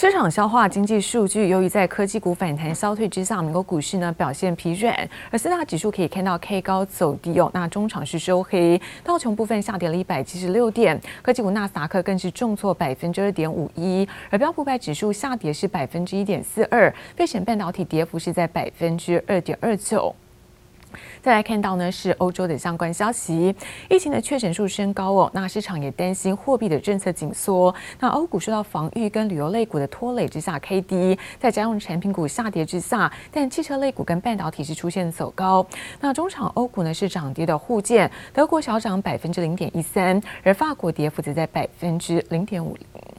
市场消化经济数据，由于在科技股反弹消退之下，美国股市呢表现疲软，而四大指数可以看到 K 高走低哦。那中场是收黑，道琼部分下跌了一百七十六点，科技股纳斯达克更是重挫百分之二点五一，而标普百指数下跌是百分之一点四二，费城半导体跌幅是在百分之二点二九。再来看到呢，是欧洲的相关消息，疫情的确诊数升高哦，那市场也担心货币的政策紧缩，那欧股受到防御跟旅游类股的拖累之下，K D 再加上产品股下跌之下，但汽车类股跟半导体是出现走高，那中场欧股呢是涨跌的互见，德国小涨百分之零点一三，而法国跌幅则在百分之零点五零。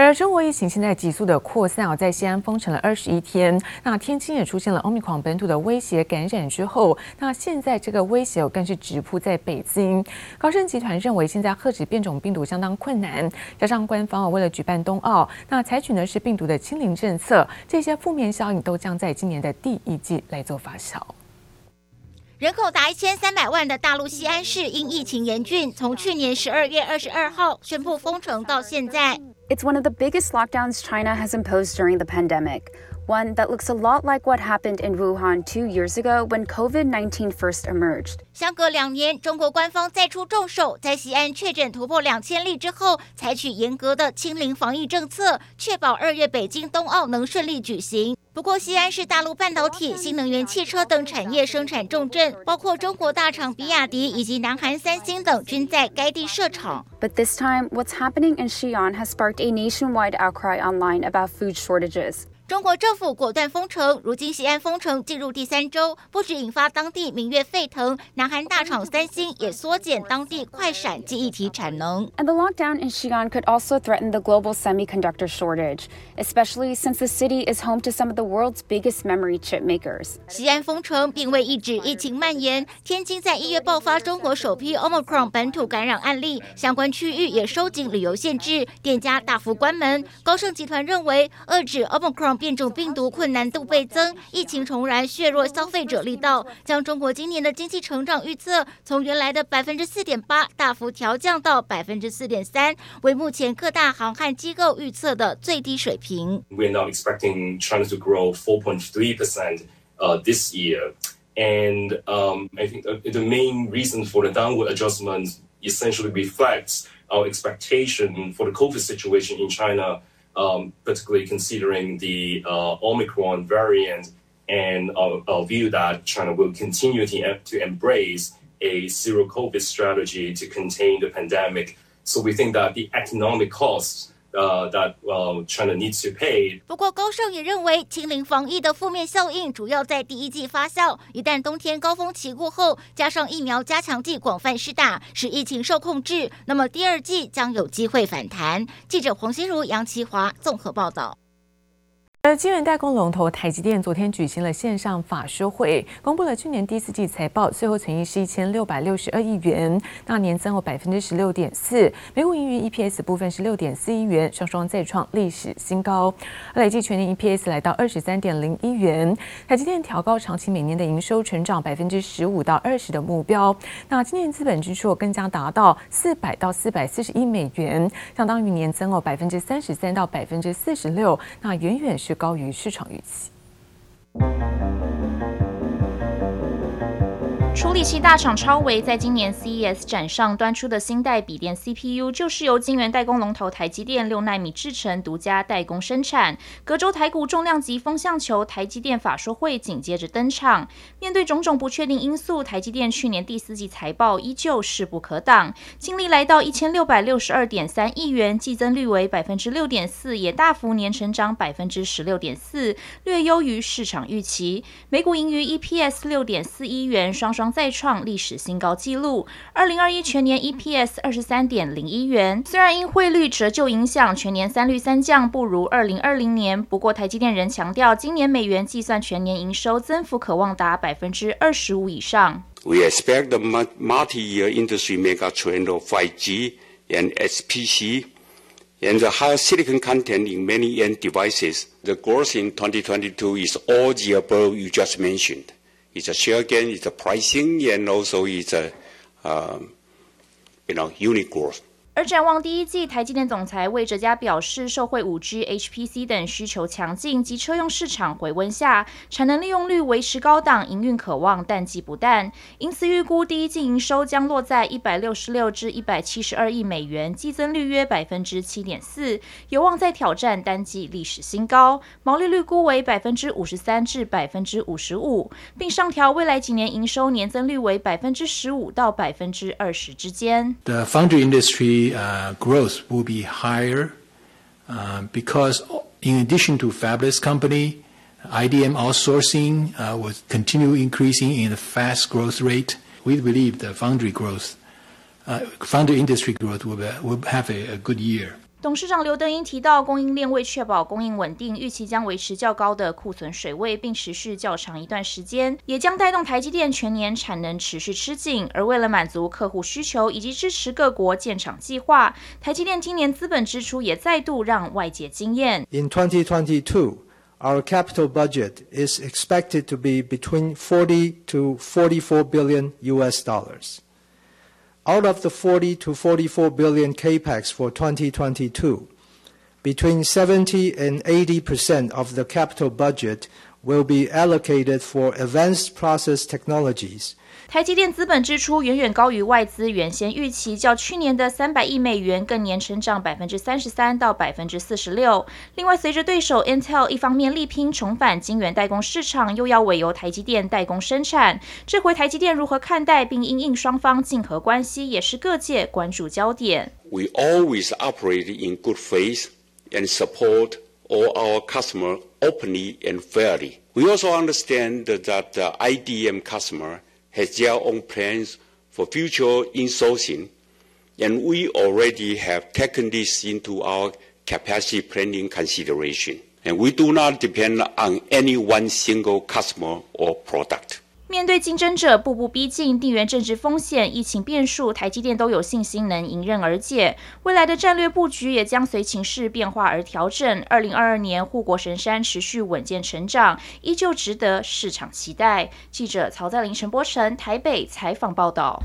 而中国疫情现在急速的扩散啊，在西安封城了二十一天，那天津也出现了欧米狂本土的威胁感染之后，那现在这个威胁更是直扑在北京。高盛集团认为，现在遏止变种病毒相当困难，加上官方啊为了举办冬奥，那采取的是病毒的清零政策，这些负面效应都将在今年的第一季来做发酵。人口达一千三百万的大陆西安市，因疫情严峻，从去年十二月二十二号宣布封城到现在。It's one of the biggest lockdowns China has imposed during the pandemic, one that looks a lot like what happened in Wuhan two years ago when COVID-19 first emerged. 相隔两年，中国官方再出重手，在西安确诊突破两千例之后，采取严格的清零防疫政策，确保二月北京冬奥能顺利举行。 不过，西安是大陆半导体、新能源汽车等产业生产重镇，包括中国大厂比亚迪以及南韩三星等均在该地设厂。But this time, what's happening in Xi'an has sparked a nationwide outcry online about food shortages. 中国政府果断封城，如今西安封城进入第三周，不止引发当地民怨沸腾，南韩大厂三星也缩减当地快闪记忆体产能。And the lockdown in Xi'an could also threaten the global semiconductor shortage, especially since the city is home to some of the world's biggest memory chip makers. 西安封城并未抑制疫情蔓延，天津在一月爆发中国首批 Omicron 本土感染案例，相关区域也收紧旅游限制，店家大幅关门。高盛集团认为，遏制 Omicron 变种病毒困难度倍增，疫情重燃削弱消费者力道，将中国今年的经济成长预测从原来的百分之四点八大幅调降到百分之四点三，为目前各大航汉机构预测的最低水平。We are now expecting China to grow 4.3 percent, uh, this year, and um, I think the main reason for the downward adjustment essentially reflects our expectation for the COVID situation in China. Um, particularly considering the uh, Omicron variant and our, our view that China will continue to, to embrace a zero COVID strategy to contain the pandemic. So we think that the economic costs 呃，that China needs to pay。不过高盛也认为，清零防疫的负面效应主要在第一季发酵。一旦冬天高峰期过后，加上疫苗加强剂广泛施打，使疫情受控制，那么第二季将有机会反弹。记者黄心如、杨奇华综合报道。而晶圆代工龙头台积电昨天举行了线上法说会，公布了去年第四季财报，最后存益是一千六百六十二亿元，那年增有百分之十六点四，每股盈余 EPS 部分是六点四亿元，双双再创历史新高，累计全年 EPS 来到二十三点零一元。台积电调高长期每年的营收成长百分之十五到二十的目标，那今年资本支出更加达到四百到四百四十亿美元，相当于年增哦百分之三十三到百分之四十六，那远远是高于市场预期。处理器大厂超维在今年 CES 展上端出的新代笔电 CPU，就是由晶圆代工龙头台积电六奈米制程独家代工生产。隔周台股重量级风向球，台积电法说会紧接着登场。面对种种不确定因素，台积电去年第四季财报依旧势不可挡，净利来到一千六百六十二点三亿元，季增率为百分之六点四，也大幅年成长百分之十六点四，略优于市场预期。每股盈余 EPS 六点四一元，双双。再创历史新高纪录，二零二一全年 EPS 二十三点零一元。虽然因汇率折旧影响，全年三率三降不如二零二零年，不过台积电仍强调，今年美元计算全年营收增幅可望达百分之二十五以上。We expect the multi-year industry mega trend of 5G and HPC and the higher silicon content in many end devices. The growth in 2022 is all the above you just mentioned. It's a share gain, it's a pricing, and also it's a, um, you know, unit growth. 而展望第一季，台积电总裁魏哲家表示，受惠五 G、HPC 等需求强劲及车用市场回温下，产能利用率维持高档，营运可望淡季不淡。因此预估第一季营收将落在一百六十六至一百七十二亿美元，季增率约百分之七点四，有望再挑战单季历史新高。毛利率估为百分之五十三至百分之五十五，并上调未来几年营收年增率为百分之十五到百分之二十之间。The foundry industry uh, growth will be higher uh, because, in addition to fabless company, IDM outsourcing uh, will continue increasing in a fast growth rate. We believe the foundry growth, foundry industry growth will, have a good year. 董事长刘德音提到，供应链为确保供应稳定，预期将维持较高的库存水位，并持续较长一段时间，也将带动台积电全年产能持续吃紧。而为了满足客户需求以及支持各国建厂计划，台积电今年资本支出也再度让外界惊艳。In 2022, our capital budget is expected to be between 40 to 44 billion US dollars. Out of the 40 to 44 billion capex for 2022, between 70 and 80 percent of the capital budget will be allocated for advanced process technologies. 台积电资本支出远远高于外资原先预期，较去年的三百亿美元更年成长百分之三十三到百分之四十六。另外，随着对手 Intel 一方面力拼重返晶圆代工市场，又要委由台积电代工生产，这回台积电如何看待并因应双方竞合关系，也是各界关注焦点。We always operate in good faith and support all our customer openly and fairly. We also understand that the IDM customer has their own plans for future insourcing, and we already have taken this into our capacity planning consideration. And we do not depend on any one single customer or product. 面对竞争者步步逼近，地缘政治风险、疫情变数，台积电都有信心能迎刃而解。未来的战略布局也将随情势变化而调整。二零二二年护国神山持续稳健成长，依旧值得市场期待。记者曹在林、陈波成台北采访报道。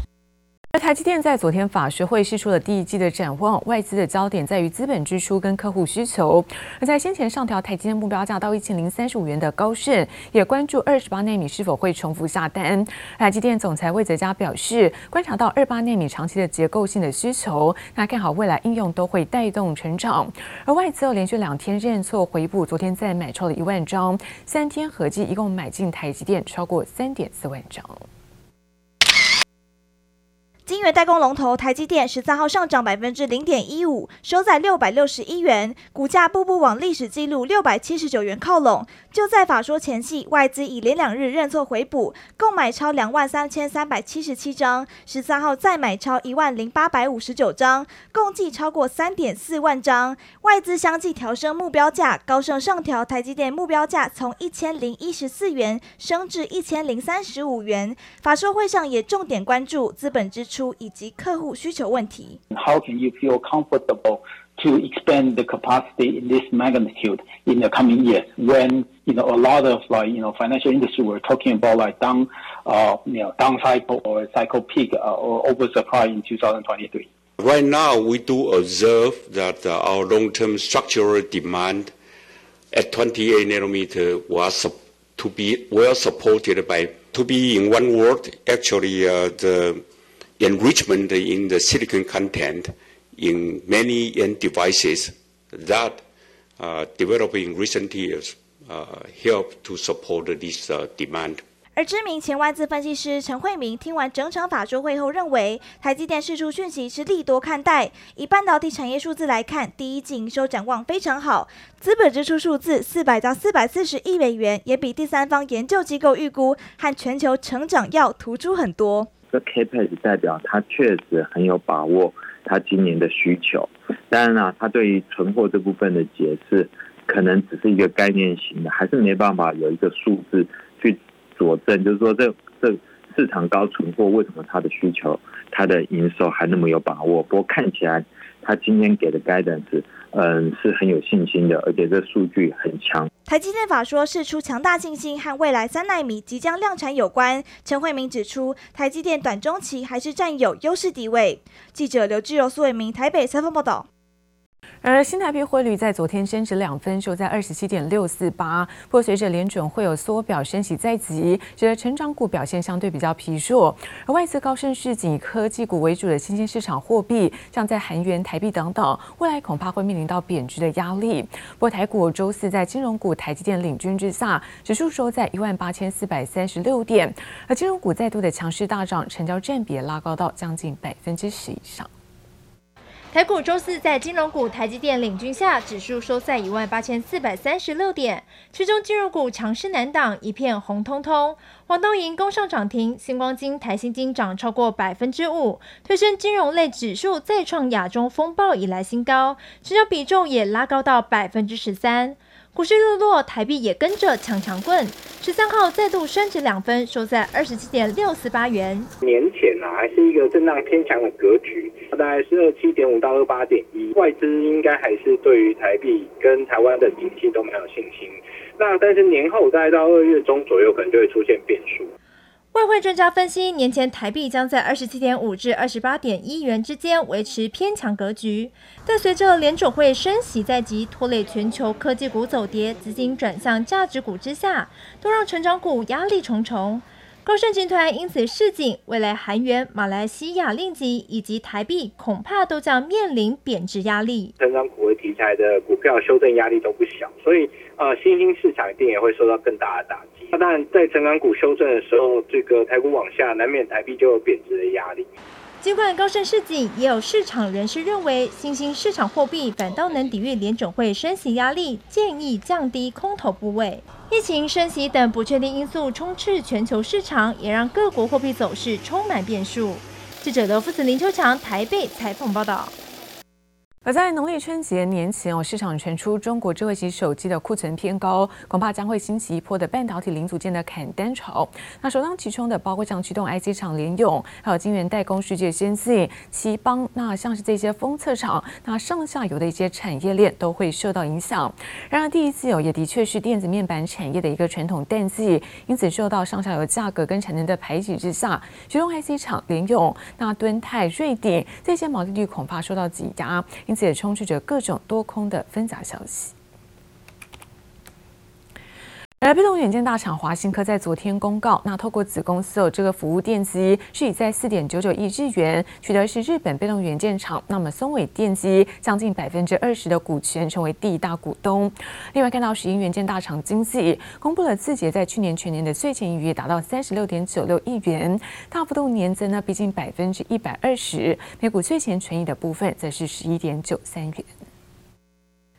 而台积电在昨天法学会释出了第一季的展望，外资的焦点在于资本支出跟客户需求。而在先前上调台积电目标价到一千零三十五元的高盛，也关注二十八纳米是否会重复下单。台积电总裁魏哲家表示，观察到二八纳米长期的结构性的需求，那看好未来应用都会带动成长。而外资又连续两天认错回补，昨天再买超了一万张，三天合计一共买进台积电超过三点四万张。晶圆代工龙头台积电十三号上涨百分之零点一五，收在六百六十一元，股价步步往历史纪录六百七十九元靠拢。就在法说前夕，外资已连两日认错回补，共买超两万三千三百七十七张，十三号再买超一万零八百五十九张，共计超过三点四万张。外资相继调升目标价，高盛上调台积电目标价从一千零一十四元升至一千零三十五元。法说会上也重点关注资本支以及客户需求问题。How can you feel comfortable to expand the capacity in this magnitude in the coming years when you know a lot of like you know financial industry we're talking about like down uh you know down cycle or cycle peak uh, or oversupply in 2023. Right now, we do observe that uh, our long-term structural demand at 28 nanometer was to be well supported by to be in one word actually uh, the enrichment in the silicon content in many end devices that developed in recent years help to support this demand. 而知名前外资分析师陈慧明听完整场法说会后认为，台积电释出讯息是利多看待。以半导体产业数字来看，第一季营收展望非常好，资本支出数字四百到四百四十亿美元，也比第三方研究机构预估和全球成长要突出很多。这 CapEx 代表他确实很有把握，他今年的需求。当然啦，他对于存货这部分的解释，可能只是一个概念型的，还是没办法有一个数字去佐证。就是说这，这市场高存货，为什么他的需求、他的营收还那么有把握？不过看起来，他今天给的 guidance 嗯，是很有信心的，而且这数据很强。台积电法说释出强大信心，和未来三纳米即将量产有关。陈慧明指出，台积电短中期还是占有优势地位。记者刘志柔、苏伟明台北采访报道。而新台币汇率在昨天升值两分，收在二十七点六四八。不过，随着联准会有缩表升息在即，使得成长股表现相对比较疲弱。而外资高盛市井以科技股为主的新兴市场货币，像在韩元、台币等等，未来恐怕会面临到贬值的压力。不过，台股周四在金融股台积电领军之下，指数收在一万八千四百三十六点，而金融股再度的强势大涨，成交占比也拉高到将近百分之十以上。台股周四在金融股台积电领军下，指数收在一万八千四百三十六点，其中金融股强势难挡，一片红彤彤。黄东银攻上涨停，星光金、台新金涨超过百分之五，推升金融类指数再创亚中风暴以来新高，成交比重也拉高到百分之十三。股市日落，台币也跟着强强棍，十三号再度升值两分，收在二十七点六四八元。年前啊，还是一个震荡偏强的格局，大概是二七点五到二八点一，外资应该还是对于台币跟台湾的景气都没有信心。那但是年后大概到二月中左右，可能就会出现变数。外汇专家分析，年前台币将在二十七点五至二十八点一元之间维持偏强格局，但随着联储会升息在即，拖累全球科技股走跌，资金转向价值股之下，都让成长股压力重重。高盛集团因此示警，未来韩元、马来西亚令吉以及台币恐怕都将面临贬值压力。成长股为题材的股票修正压力都不小，所以呃，新兴市场一定也会受到更大的打击。那当然，在成长股修正的时候，这个台股往下，难免台币就有贬值的压力。尽管高盛市井，也有市场人士认为，新兴市场货币反倒能抵御联准会升息压力，建议降低空头部位。疫情升息等不确定因素充斥全球市场，也让各国货币走势充满变数。记者刘福子、林秋强台北采访报道。而在农历春节年前哦，市场传出中国智慧型手机的库存偏高，恐怕将会兴起一波的半导体零组件的砍单潮。那首当其冲的包括像驱动 IC 厂联咏，还有晶圆代工世界先进、頎邦，那像是这些封测厂，那上下游的一些产业链都会受到影响。然而第一季哦，也的确是电子面板产业的一个传统淡季，因此受到上下游价格跟产能的排挤之下，驱动 IC 厂联咏、那敦泰、瑞鼎这些毛利率恐怕受到挤压。因此也充斥着各种多空的纷杂消息。而被动元件大厂华新科在昨天公告，那透过子公司有这个服务电机，是以在四点九九亿日元取得是日本被动元件厂，那么松尾电机将近百分之二十的股权，成为第一大股东。另外看到石英元件大厂精济公布了自己在去年全年的税前盈余达到三十六点九六亿元，大幅度年增呢，逼近百分之一百二十，每股税前权益的部分则是十一点九三元。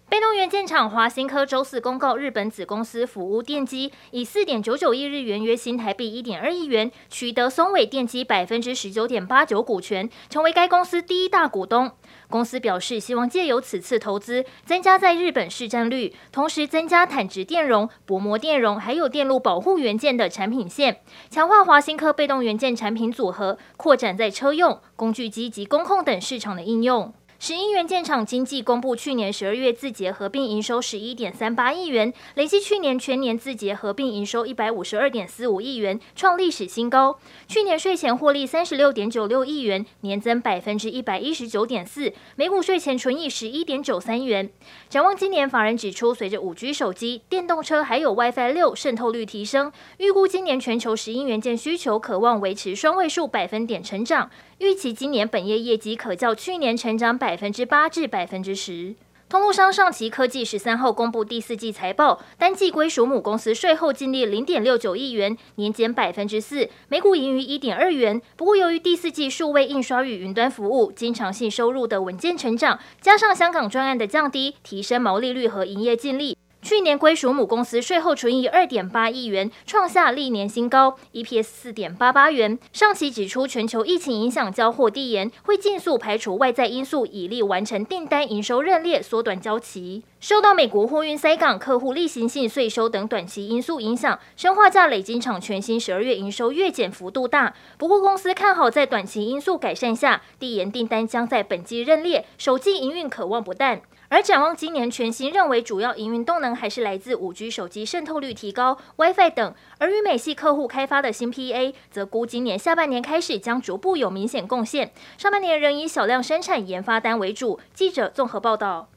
被动元件厂华新科周四公告，日本子公司福屋电机以四点九九亿日元（约新台币一点二亿元）取得松尾电机百分之十九点八九股权，成为该公司第一大股东。公司表示，希望借由此次投资，增加在日本市占率，同时增加坦质电容、薄膜电容还有电路保护元件的产品线，强化华新科被动元件产品组合，扩展在车用、工具机及工控等市场的应用。石英元件厂经济公布，去年十二月字节合并营收十一点三八亿元，累计去年全年字节合并营收一百五十二点四五亿元，创历史新高。去年税前获利三十六点九六亿元，年增百分之一百一十九点四，每股税前纯益十一点九三元。展望今年，法人指出，随着五 G 手机、电动车还有 WiFi 六渗透率提升，预估今年全球石英元件需求可望维持双位数百分点成长。预期今年本业业绩可较去年成长百分之八至百分之十。通路商上期科技十三号公布第四季财报，单季归属母公司税后净利零点六九亿元，年减百分之四，每股盈余一点二元。不过，由于第四季数位印刷与云端服务经常性收入的稳健成长，加上香港专案的降低，提升毛利率和营业净利。去年归属母公司税后纯益二点八亿元，创下历年新高，EPS 四点八八元。上期指出，全球疫情影响交货递延，会尽速排除外在因素，以力完成订单营收认列，缩短交期。受到美国货运塞港、客户例行性税收等短期因素影响，生化价累金厂全新十二月营收月减幅度大。不过公司看好，在短期因素改善下，递延订单将在本季认列，首季营运可望不淡。而展望今年全新认为主要营运动能还是来自五 G 手机渗透率提高、WiFi 等。而与美系客户开发的新 PA，则估今年下半年开始将逐步有明显贡献。上半年仍以小量生产研发单为主。记者综合报道。